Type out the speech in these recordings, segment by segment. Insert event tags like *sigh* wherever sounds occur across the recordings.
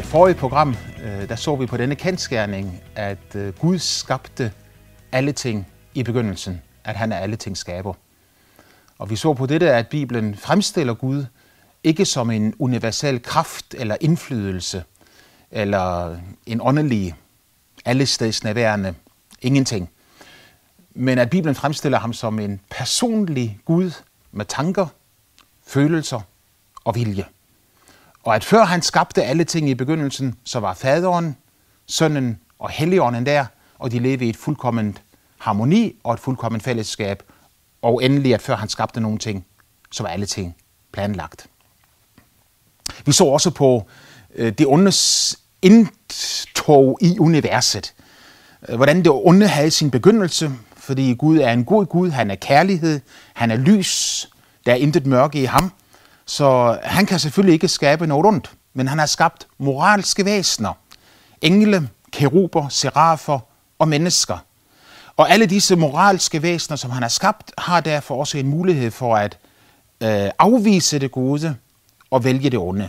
I forrige program, øh, der så vi på denne kendskærning, at øh, Gud skabte alle ting i begyndelsen, at han er alle ting skaber. Og vi så på dette, at Bibelen fremstiller Gud ikke som en universel kraft eller indflydelse, eller en åndelig, allestedsnærværende ingenting, men at Bibelen fremstiller ham som en personlig Gud med tanker, følelser og vilje. Og at før han skabte alle ting i begyndelsen, så var faderen, sønnen og helligånden der, og de levede i et fuldkomment harmoni og et fuldkomment fællesskab. Og endelig, at før han skabte nogle ting, så var alle ting planlagt. Vi så også på øh, det ondes indtog i universet. Øh, hvordan det onde havde sin begyndelse, fordi Gud er en god Gud, han er kærlighed, han er lys, der er intet mørke i ham. Så han kan selvfølgelig ikke skabe noget ondt, men han har skabt moralske væsener. Engle, keruber, serafer og mennesker. Og alle disse moralske væsener, som han har skabt, har derfor også en mulighed for at øh, afvise det gode og vælge det onde.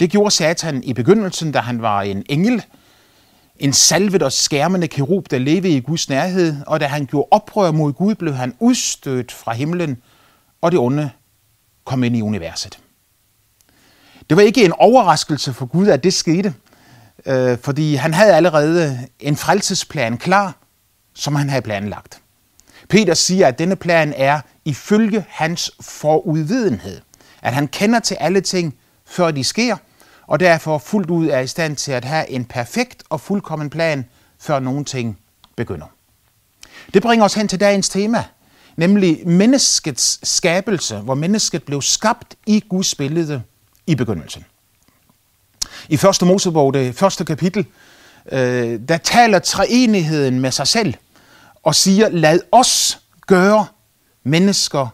Det gjorde Satan i begyndelsen, da han var en engel, en salvet og skærmende kerub, der levede i Guds nærhed, og da han gjorde oprør mod Gud, blev han udstødt fra himlen, og det onde kom ind i universet. Det var ikke en overraskelse for Gud, at det skete, øh, fordi han havde allerede en frelsesplan klar, som han havde planlagt. Peter siger, at denne plan er ifølge hans forudvidenhed, at han kender til alle ting, før de sker, og derfor fuldt ud er i stand til at have en perfekt og fuldkommen plan, før nogen ting begynder. Det bringer os hen til dagens tema, nemlig menneskets skabelse, hvor mennesket blev skabt i Guds billede i begyndelsen. I første Mosebog, det første kapitel, øh, der taler treenigheden med sig selv og siger, lad os gøre mennesker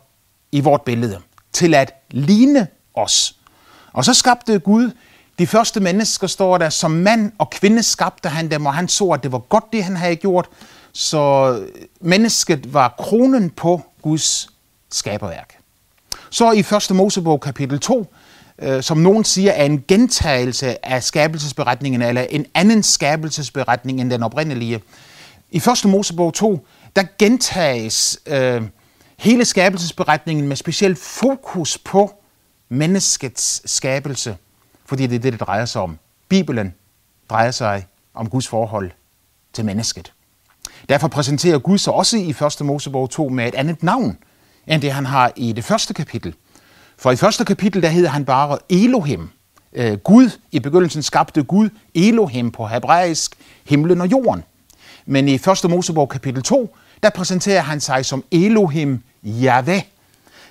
i vort billede, til at ligne os. Og så skabte Gud de første mennesker, står der, som mand og kvinde skabte han dem, og han så, at det var godt, det han havde gjort. Så mennesket var kronen på Guds skaberværk. Så i 1. Mosebog kapitel 2, øh, som nogen siger, er en gentagelse af skabelsesberetningen, eller en anden skabelsesberetning end den oprindelige. I 1. Mosebog 2, der gentages øh, hele skabelsesberetningen med specielt fokus på menneskets skabelse, fordi det er det, det drejer sig om. Bibelen drejer sig om Guds forhold til mennesket. Derfor præsenterer Gud sig også i 1. Mosebog 2 med et andet navn, end det han har i det første kapitel. For i første kapitel, der hedder han bare Elohim. Øh, Gud, i begyndelsen skabte Gud Elohim på hebraisk, himlen og jorden. Men i 1. Mosebog kapitel 2, der præsenterer han sig som Elohim Yahweh,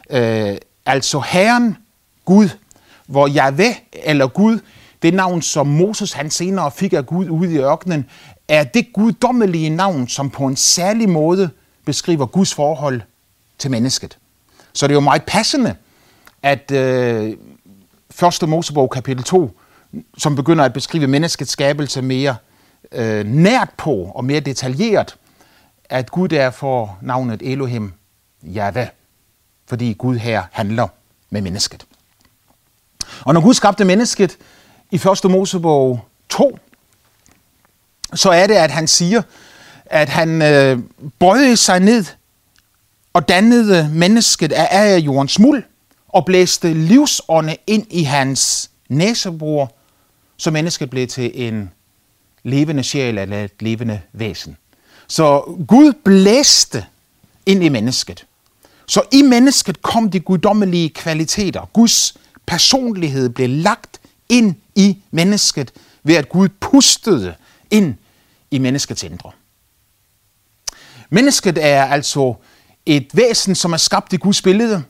øh, altså Herren Gud, hvor Yahweh eller Gud, det navn, som Moses han senere fik af Gud ude i ørkenen, er det guddommelige navn, som på en særlig måde beskriver Guds forhold til mennesket. Så det er jo meget passende, at øh, 1. Mosebog kapitel 2, som begynder at beskrive menneskets skabelse mere øh, nært på og mere detaljeret, at Gud der får navnet Elohim Jahve, fordi Gud her handler med mennesket. Og når Gud skabte mennesket i 1. Mosebog 2, så er det, at han siger, at han øh, bøjede sig ned og dannede mennesket af, jordens muld og blæste livsånde ind i hans næsebor, så mennesket blev til en levende sjæl eller et levende væsen. Så Gud blæste ind i mennesket. Så i mennesket kom de guddommelige kvaliteter. Guds personlighed blev lagt ind i mennesket ved at Gud pustede ind i menneskets indre. Mennesket er altså et væsen, som er skabt i Guds billede.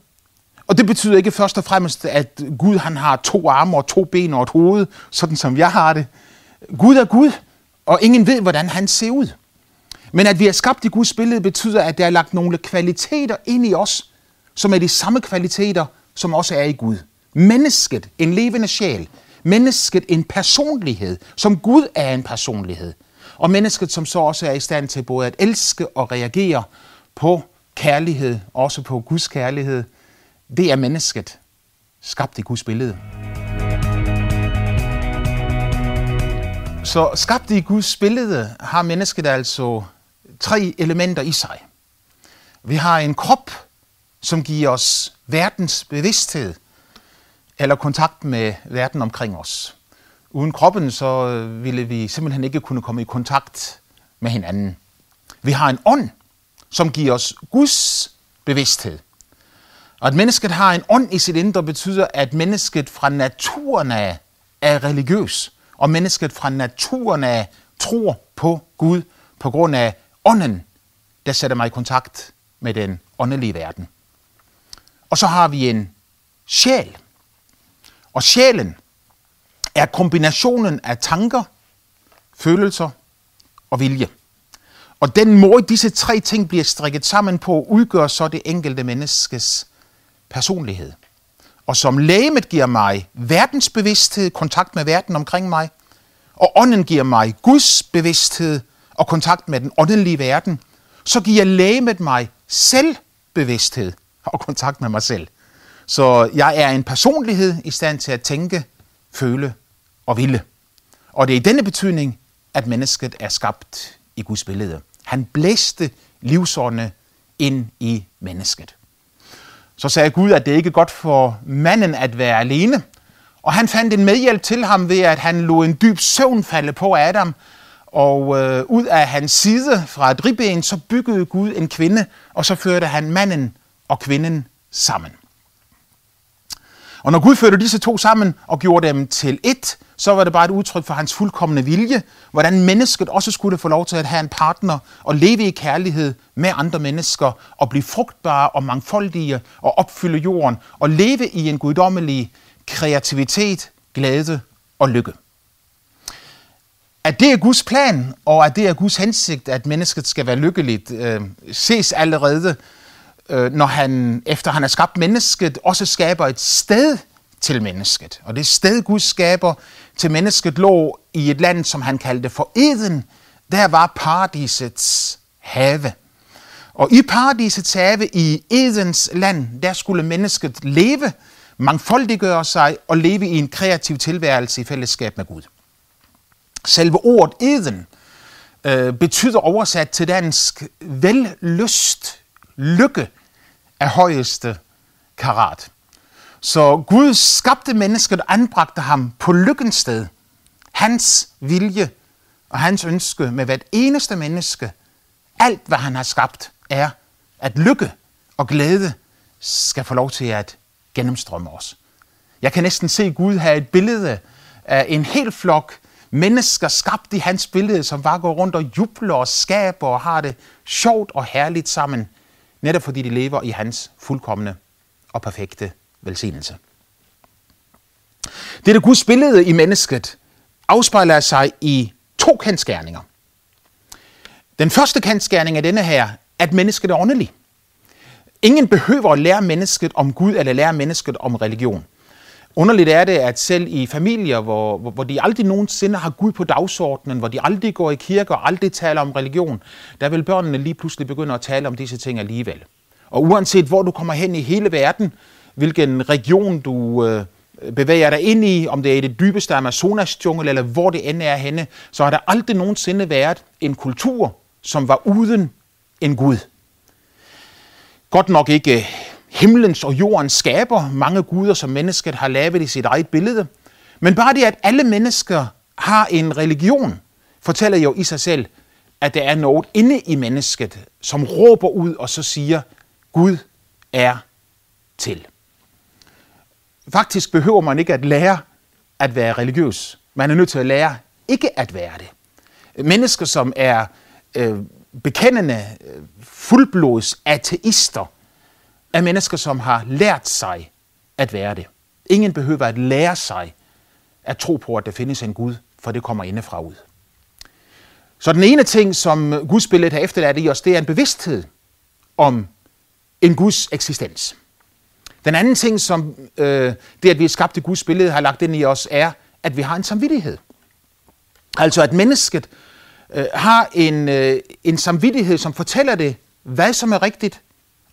Og det betyder ikke først og fremmest, at Gud han har to arme og to ben og et hoved, sådan som jeg har det. Gud er Gud, og ingen ved, hvordan han ser ud. Men at vi er skabt i Guds billede, betyder, at der er lagt nogle kvaliteter ind i os, som er de samme kvaliteter, som også er i Gud. Mennesket, en levende sjæl. Mennesket, en personlighed, som Gud er en personlighed. Og mennesket, som så også er i stand til både at elske og reagere på kærlighed, også på Guds kærlighed, det er mennesket, skabt i Guds billede. Så skabt i Guds billede har mennesket altså tre elementer i sig. Vi har en krop, som giver os verdens bevidsthed eller kontakt med verden omkring os. Uden kroppen, så øh, ville vi simpelthen ikke kunne komme i kontakt med hinanden. Vi har en ånd, som giver os Guds bevidsthed. Og at mennesket har en ånd i sit indre, betyder, at mennesket fra naturen af er religiøs, og mennesket fra naturen af tror på Gud på grund af ånden, der sætter mig i kontakt med den åndelige verden. Og så har vi en sjæl. Og sjælen er kombinationen af tanker, følelser og vilje. Og den måde, disse tre ting bliver strikket sammen på, udgør så det enkelte menneskes personlighed. Og som lægemet giver mig verdensbevidsthed, kontakt med verden omkring mig, og ånden giver mig Guds bevidsthed og kontakt med den åndelige verden, så giver lægemet mig selvbevidsthed og kontakt med mig selv. Så jeg er en personlighed i stand til at tænke, føle og ville. Og det er i denne betydning, at mennesket er skabt i Guds billede. Han blæste livsårene ind i mennesket. Så sagde Gud, at det ikke er godt for manden at være alene. Og han fandt en medhjælp til ham ved, at han lod en dyb søvn falde på Adam. Og øh, ud af hans side fra et ribben, så byggede Gud en kvinde, og så førte han manden og kvinden sammen. Og når Gud førte disse to sammen og gjorde dem til ét, så var det bare et udtryk for hans fuldkommende vilje, hvordan mennesket også skulle få lov til at have en partner og leve i kærlighed med andre mennesker og blive frugtbare og mangfoldige og opfylde jorden og leve i en guddommelig kreativitet, glæde og lykke. At det er Guds plan, og at det er Guds hensigt, at mennesket skal være lykkeligt, øh, ses allerede øh, når han, efter han har skabt mennesket, også skaber et sted til mennesket. Og det sted, Gud skaber til mennesket, lå i et land, som han kaldte for Eden. Der var paradisets have. Og i paradisets have, i Edens land, der skulle mennesket leve, mangfoldiggøre sig og leve i en kreativ tilværelse i fællesskab med Gud. Selve ordet Eden øh, betyder oversat til dansk vellyst, lykke af højeste karat. Så Gud skabte mennesket og anbragte ham på lykkens sted. Hans vilje og hans ønske med hvert eneste menneske, alt hvad han har skabt, er, at lykke og glæde skal få lov til at gennemstrømme os. Jeg kan næsten se Gud have et billede af en hel flok mennesker skabt i hans billede, som bare går rundt og jubler og skaber og har det sjovt og herligt sammen netop fordi de lever i hans fuldkommende og perfekte velsignelse. Dette Guds billede i mennesket afspejler sig i to kendskærninger. Den første kendskærning er denne her, at mennesket er åndelig. Ingen behøver at lære mennesket om Gud eller lære mennesket om religion. Underligt er det, at selv i familier, hvor, hvor de aldrig nogensinde har Gud på dagsordenen, hvor de aldrig går i kirke og aldrig taler om religion, der vil børnene lige pludselig begynde at tale om disse ting alligevel. Og uanset hvor du kommer hen i hele verden, hvilken region du øh, bevæger dig ind i, om det er i det dybeste Amazonas jungle, eller hvor det end er henne, så har der aldrig nogensinde været en kultur, som var uden en Gud. Godt nok ikke himlens og jordens skaber, mange guder, som mennesket har lavet i sit eget billede. Men bare det, at alle mennesker har en religion, fortæller jo i sig selv, at der er noget inde i mennesket, som råber ud og så siger, Gud er til. Faktisk behøver man ikke at lære at være religiøs. Man er nødt til at lære ikke at være det. Mennesker, som er øh, bekendende, øh, fuldblods ateister, er mennesker, som har lært sig at være det. Ingen behøver at lære sig at tro på, at der findes en Gud, for det kommer indefra ud. Så den ene ting, som Guds billede har efterladt i os, det er en bevidsthed om en Guds eksistens. Den anden ting, som øh, det, at vi er skabt i Guds billede, har lagt ind i os, er, at vi har en samvittighed. Altså at mennesket øh, har en, øh, en samvittighed, som fortæller det, hvad som er rigtigt,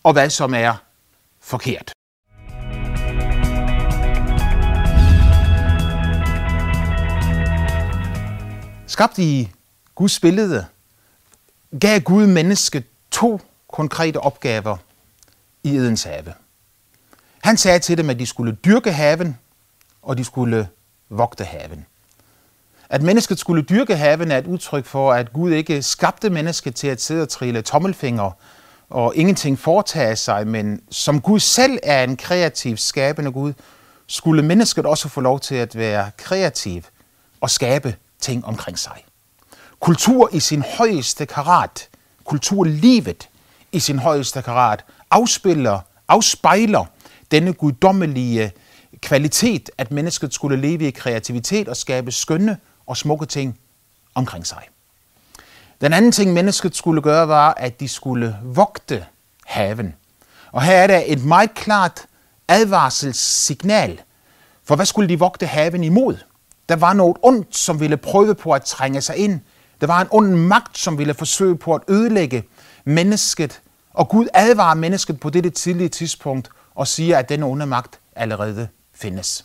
og hvad som er forkert. Skabt i Guds billede, gav Gud mennesket to konkrete opgaver i Edens have. Han sagde til dem, at de skulle dyrke haven, og de skulle vogte haven. At mennesket skulle dyrke haven er et udtryk for, at Gud ikke skabte mennesket til at sidde og trille tommelfinger og ingenting foretage sig, men som Gud selv er en kreativ, skabende Gud, skulle mennesket også få lov til at være kreativ og skabe ting omkring sig. Kultur i sin højeste karat, kulturlivet i sin højeste karat, afspiller, afspejler denne guddommelige kvalitet, at mennesket skulle leve i kreativitet og skabe skønne og smukke ting omkring sig. Den anden ting, mennesket skulle gøre, var, at de skulle vogte haven. Og her er der et meget klart advarselssignal. For hvad skulle de vogte haven imod? Der var noget ondt, som ville prøve på at trænge sig ind. Der var en ond magt, som ville forsøge på at ødelægge mennesket. Og Gud advarer mennesket på dette tidlige tidspunkt og siger, at denne onde magt allerede findes.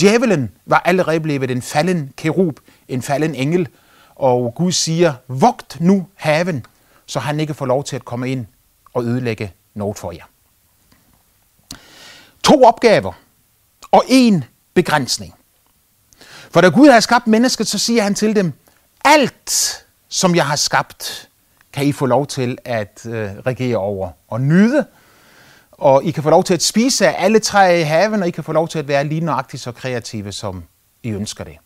Djævelen var allerede blevet en falden kerub, en falden engel, og Gud siger, vogt nu haven, så han ikke får lov til at komme ind og ødelægge noget for jer. To opgaver og en begrænsning. For da Gud har skabt mennesket, så siger han til dem, alt som jeg har skabt, kan I få lov til at øh, regere over og nyde. Og I kan få lov til at spise af alle træer i haven, og I kan få lov til at være lige nøjagtigt så kreative, som I ønsker det.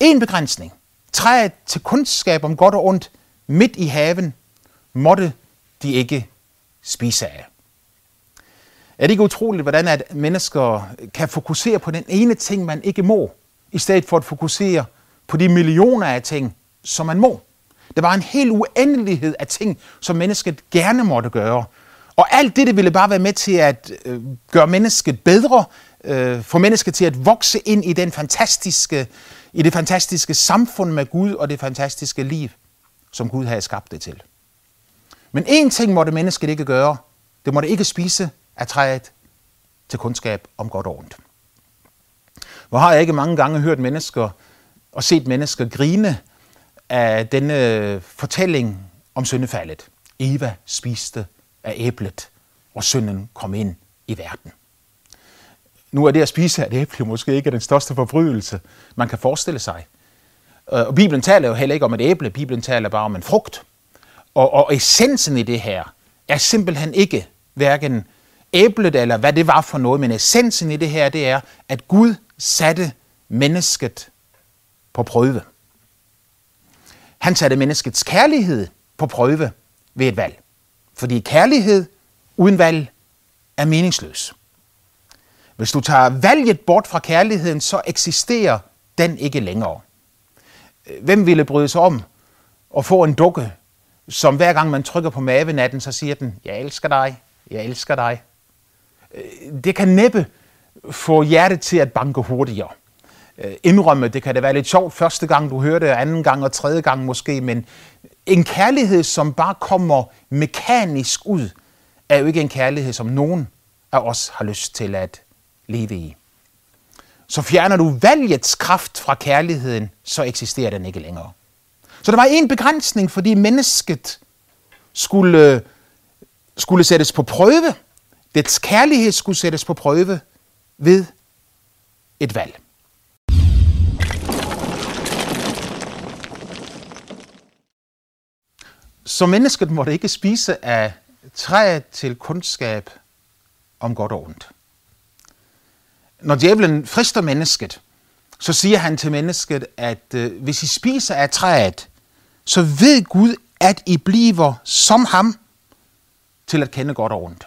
En begrænsning. Træet til kundskab om godt og ondt midt i haven måtte de ikke spise af. Er det ikke utroligt, hvordan at mennesker kan fokusere på den ene ting, man ikke må, i stedet for at fokusere på de millioner af ting, som man må? Der var en hel uendelighed af ting, som mennesket gerne måtte gøre. Og alt det, det ville bare være med til at øh, gøre mennesket bedre, øh, få mennesket til at vokse ind i den fantastiske i det fantastiske samfund med Gud og det fantastiske liv, som Gud havde skabt det til. Men én ting måtte mennesket ikke gøre. Det måtte ikke spise af træet til kundskab om godt og ondt. Hvor har jeg ikke mange gange hørt mennesker og set mennesker grine af denne øh, fortælling om syndefaldet. Eva spiste af æblet, og synden kom ind i verden. Nu er det at spise af et æble måske ikke den største forbrydelse, man kan forestille sig. Øh, og Bibelen taler jo heller ikke om et æble, Bibelen taler bare om en frugt. Og, og essensen i det her er simpelthen ikke hverken æblet eller hvad det var for noget, men essensen i det her, det er, at Gud satte mennesket på prøve. Han satte menneskets kærlighed på prøve ved et valg. Fordi kærlighed uden valg er meningsløs. Hvis du tager valget bort fra kærligheden, så eksisterer den ikke længere. Hvem ville bryde sig om at få en dukke, som hver gang man trykker på maven af den, så siger den, jeg elsker dig, jeg elsker dig. Det kan næppe få hjertet til at banke hurtigere. Indrømme, det kan det være lidt sjovt første gang, du hører det, anden gang og tredje gang måske, men en kærlighed, som bare kommer mekanisk ud, er jo ikke en kærlighed, som nogen af os har lyst til at leve i. Så fjerner du valgets kraft fra kærligheden, så eksisterer den ikke længere. Så der var en begrænsning, fordi mennesket skulle, skulle sættes på prøve. Dets kærlighed skulle sættes på prøve ved et valg. Så mennesket måtte ikke spise af træet til kundskab om godt og ondt når djævlen frister mennesket, så siger han til mennesket, at øh, hvis I spiser af træet, så ved Gud, at I bliver som ham til at kende godt og ondt.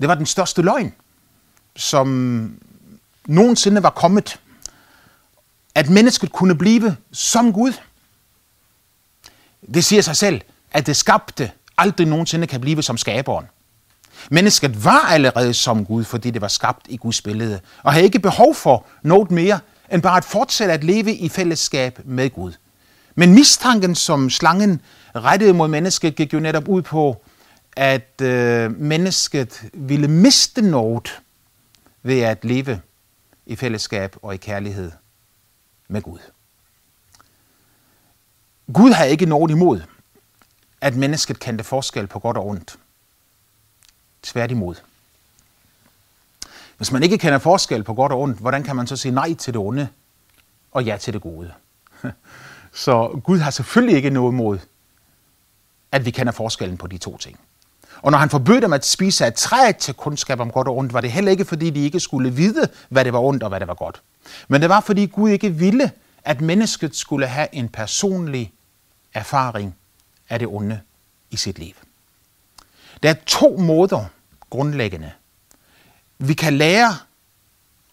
Det var den største løgn, som nogensinde var kommet. At mennesket kunne blive som Gud. Det siger sig selv, at det skabte aldrig nogensinde kan blive som skaberen. Mennesket var allerede som Gud, fordi det var skabt i Guds billede, og havde ikke behov for noget mere, end bare at fortsætte at leve i fællesskab med Gud. Men mistanken, som slangen rettede mod mennesket, gik jo netop ud på, at øh, mennesket ville miste noget ved at leve i fællesskab og i kærlighed med Gud. Gud har ikke noget imod, at mennesket kendte forskel på godt og ondt. Tværtimod. Hvis man ikke kender forskel på godt og ondt, hvordan kan man så sige nej til det onde og ja til det gode? *laughs* Så Gud har selvfølgelig ikke noget imod, at vi kender forskellen på de to ting. Og når han forbød dem at spise af træet til kundskab om godt og ondt, var det heller ikke, fordi de ikke skulle vide, hvad det var ondt og hvad det var godt. Men det var, fordi Gud ikke ville, at mennesket skulle have en personlig erfaring af det onde i sit liv. Der er to måder grundlæggende. Vi kan lære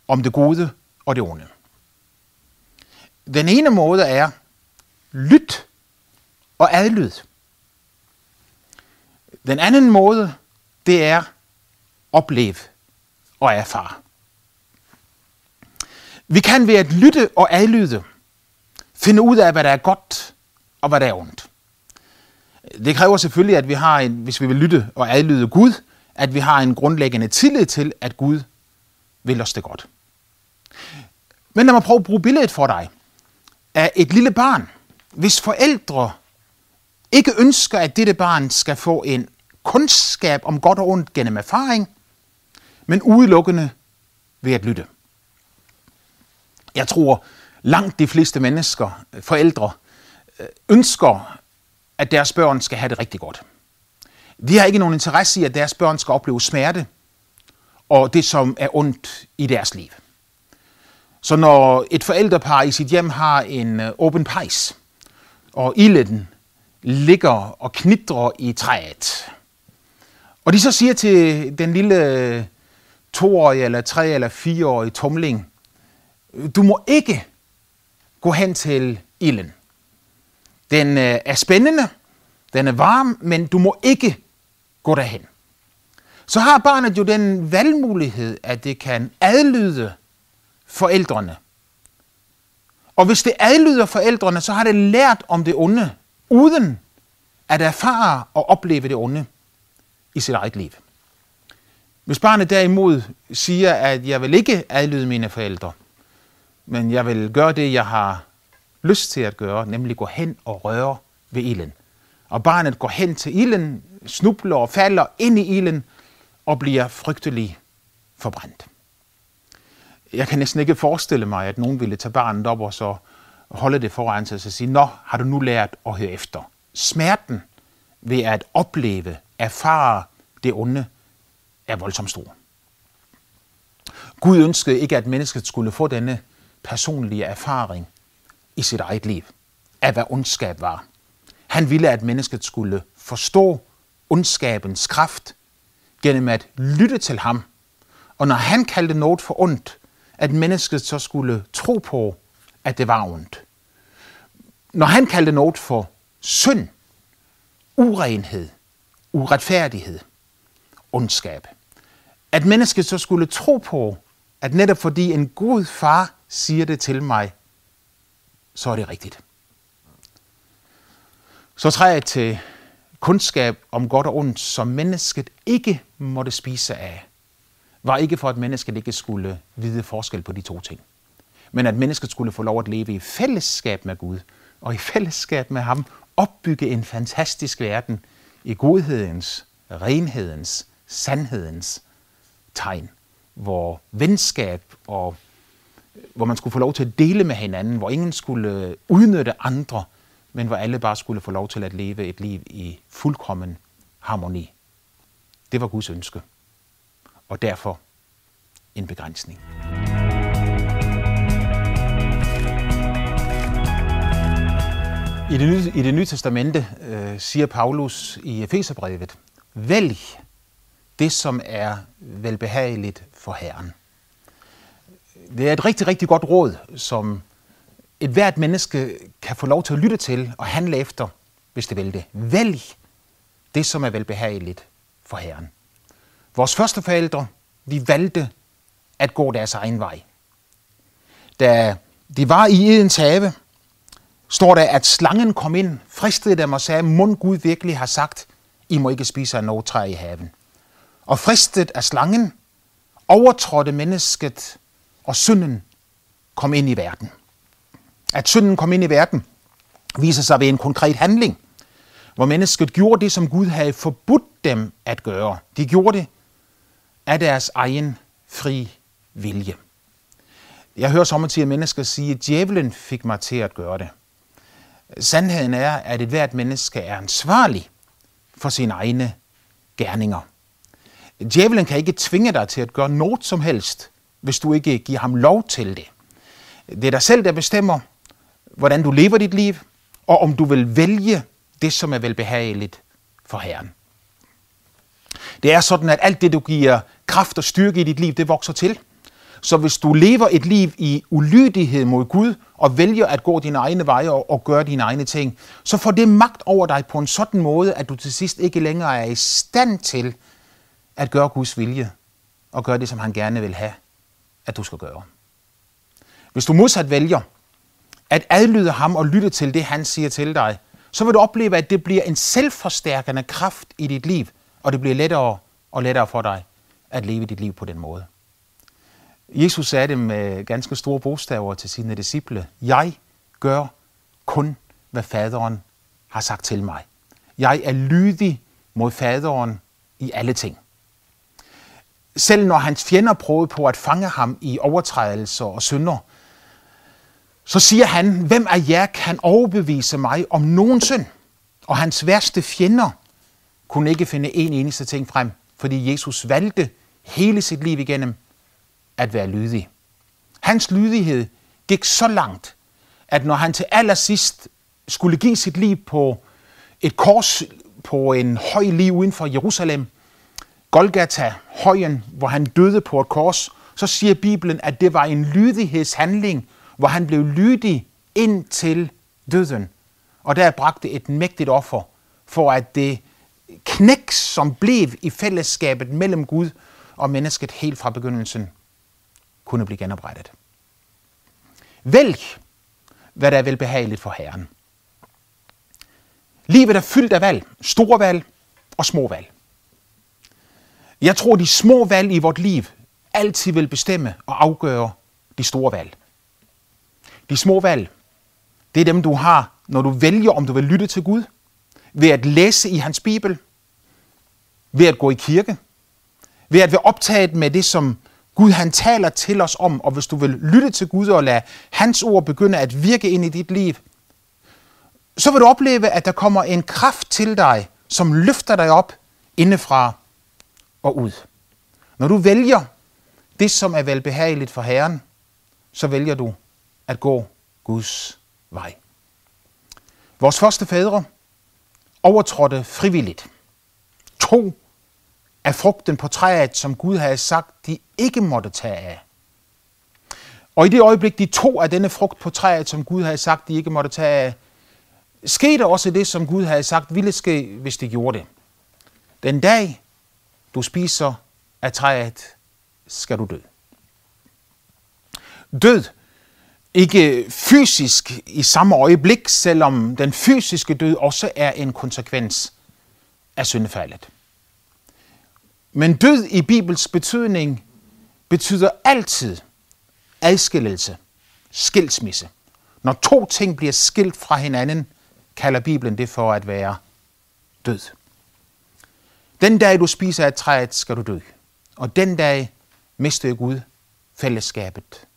om det gode og det onde. Den ene måde er lyt og adlyd. Den anden måde, det er oplev og erfare. Vi kan ved at lytte og adlyde finde ud af, hvad der er godt og hvad der er ondt. Det kræver selvfølgelig, at vi har en, hvis vi vil lytte og adlyde Gud, at vi har en grundlæggende tillid til, at Gud vil os det godt. Men lad mig prøve at bruge billedet for dig af et lille barn, hvis forældre ikke ønsker, at dette barn skal få en kundskab om godt og ondt gennem erfaring, men udelukkende ved at lytte. Jeg tror, langt de fleste mennesker, forældre, Øh, ønsker, at deres børn skal have det rigtig godt. De har ikke nogen interesse i, at deres børn skal opleve smerte og det, som er ondt i deres liv. Så når et forældrepar i sit hjem har en øh, åben pejs, og ilden ligger og knitrer i træet, og de så siger til den lille øh, toårige eller tre eller fireårige tomling, du må ikke gå hen til ilden. Den øh, er spændende, den er varm, men du må ikke gå derhen. Så har barnet jo den valgmulighed, at det kan adlyde forældrene. Og hvis det adlyder forældrene, så har det lært om det onde, uden at erfare og opleve det onde i sit eget liv. Hvis barnet derimod siger, at jeg vil ikke adlyde mine forældre, men jeg vil gøre det, jeg har lyst til at gøre, nemlig gå hen og røre ved ilden. Og barnet går hen til ilden, snubler og falder ind i ilden og bliver frygtelig forbrændt. Jeg kan næsten ikke forestille mig, at nogen ville tage barnet op og så holde det foran sig og sige, Nå, har du nu lært at høre efter? Smerten ved at opleve, erfare det onde, er voldsomt stor. Gud ønskede ikke, at mennesket skulle få denne personlige erfaring i sit eget liv af, hvad ondskab var. Han ville, at mennesket skulle forstå ondskabens kraft gennem at lytte til ham. Og når han kaldte noget for ondt, at mennesket så skulle tro på, at det var ondt. Når han kaldte noget for synd, urenhed, uretfærdighed, ondskab. At mennesket så skulle tro på, at netop fordi en god far siger det til mig, så er det rigtigt. Så træet til kundskab om godt og ondt, som mennesket ikke måtte spise af, var ikke for, at mennesket ikke skulle vide forskel på de to ting. Men at mennesket skulle få lov at leve i fællesskab med Gud, og i fællesskab med ham opbygge en fantastisk verden i godhedens, renhedens, sandhedens tegn, hvor venskab og hvor man skulle få lov til at dele med hinanden, hvor ingen skulle øh, udnytte andre, men hvor alle bare skulle få lov til at leve et liv i fuldkommen harmoni. Det var Guds ønske, og derfor en begrænsning. I det, nye, I det nye testamente øh, siger Paulus i Efeserbrevet, vælg det, som er velbehageligt for Herren. Det er et rigtig, rigtig godt råd, som et hvert menneske kan få lov til at lytte til og handle efter, hvis det vil det. Vælg det, som er velbehageligt for Herren. Vores første forældre, de valgte at gå deres egen vej. Da de var i Edens have, står der, at slangen kom ind, fristede dem og sagde, mund Gud virkelig har sagt, I må ikke spise af noget træ i haven. Og fristet af slangen, overtrådte mennesket, og synden kom ind i verden. At synden kom ind i verden, viser sig ved en konkret handling, hvor mennesket gjorde det, som Gud havde forbudt dem at gøre. De gjorde det af deres egen fri vilje. Jeg hører sommetider mennesker sige, at djævlen fik mig til at gøre det. Sandheden er, at et hvert menneske er ansvarlig for sine egne gerninger. Djævlen kan ikke tvinge dig til at gøre noget som helst, hvis du ikke giver ham lov til det. Det er dig selv, der bestemmer, hvordan du lever dit liv, og om du vil vælge det, som er velbehageligt for Herren. Det er sådan, at alt det, du giver kraft og styrke i dit liv, det vokser til. Så hvis du lever et liv i ulydighed mod Gud, og vælger at gå dine egne veje og, og gøre dine egne ting, så får det magt over dig på en sådan måde, at du til sidst ikke længere er i stand til at gøre Guds vilje, og gøre det, som han gerne vil have, at du skal gøre. Hvis du modsat vælger at adlyde ham og lytte til det, han siger til dig, så vil du opleve, at det bliver en selvforstærkende kraft i dit liv, og det bliver lettere og lettere for dig at leve dit liv på den måde. Jesus sagde det med ganske store bogstaver til sine disciple. Jeg gør kun, hvad faderen har sagt til mig. Jeg er lydig mod faderen i alle ting. Selv når hans fjender prøvede på at fange ham i overtrædelser og synder, så siger han, hvem af jer kan overbevise mig om nogen synd? Og hans værste fjender kunne ikke finde en eneste ting frem, fordi Jesus valgte hele sit liv igennem at være lydig. Hans lydighed gik så langt, at når han til allersidst skulle give sit liv på et kors på en høj liv uden for Jerusalem, Golgata, højen, hvor han døde på et kors, så siger Bibelen, at det var en lydighedshandling, hvor han blev lydig ind til døden. Og der bragte et mægtigt offer for at det knæk, som blev i fællesskabet mellem Gud og mennesket helt fra begyndelsen, kunne blive genoprettet. Vælg, hvad der er velbehageligt for Herren. Livet er fyldt af valg, store valg og små valg. Jeg tror, de små valg i vort liv altid vil bestemme og afgøre de store valg. De små valg, det er dem, du har, når du vælger, om du vil lytte til Gud, ved at læse i hans Bibel, ved at gå i kirke, ved at være optaget med det, som Gud han taler til os om, og hvis du vil lytte til Gud og lade hans ord begynde at virke ind i dit liv, så vil du opleve, at der kommer en kraft til dig, som løfter dig op indefra og ud. Når du vælger det, som er velbehageligt for Herren, så vælger du at gå Guds vej. Vores første fædre overtrådte frivilligt. To af frugten på træet, som Gud havde sagt, de ikke måtte tage af. Og i det øjeblik, de to af denne frugt på træet, som Gud havde sagt, de ikke måtte tage af, skete også det, som Gud havde sagt, ville ske, hvis de gjorde det. Den dag, du spiser af træet, skal du dø. Død, ikke fysisk i samme øjeblik, selvom den fysiske død også er en konsekvens af syndefaldet. Men død i Bibels betydning betyder altid adskillelse, skilsmisse. Når to ting bliver skilt fra hinanden, kalder Bibelen det for at være død. Den dag du spiser af træet, skal du dø. Og den dag mister Gud fællesskabet.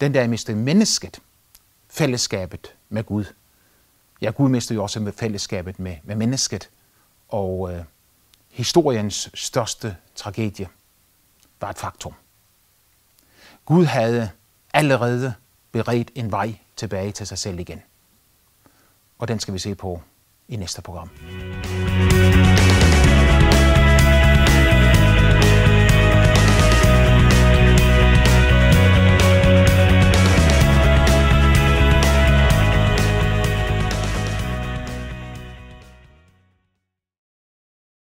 Den dag mister mennesket fællesskabet med Gud. Ja, Gud mister jo også med fællesskabet med, med mennesket. Og øh, historiens største tragedie var et faktum. Gud havde allerede beredt en vej tilbage til sig selv igen. Og den skal vi se på i næste program.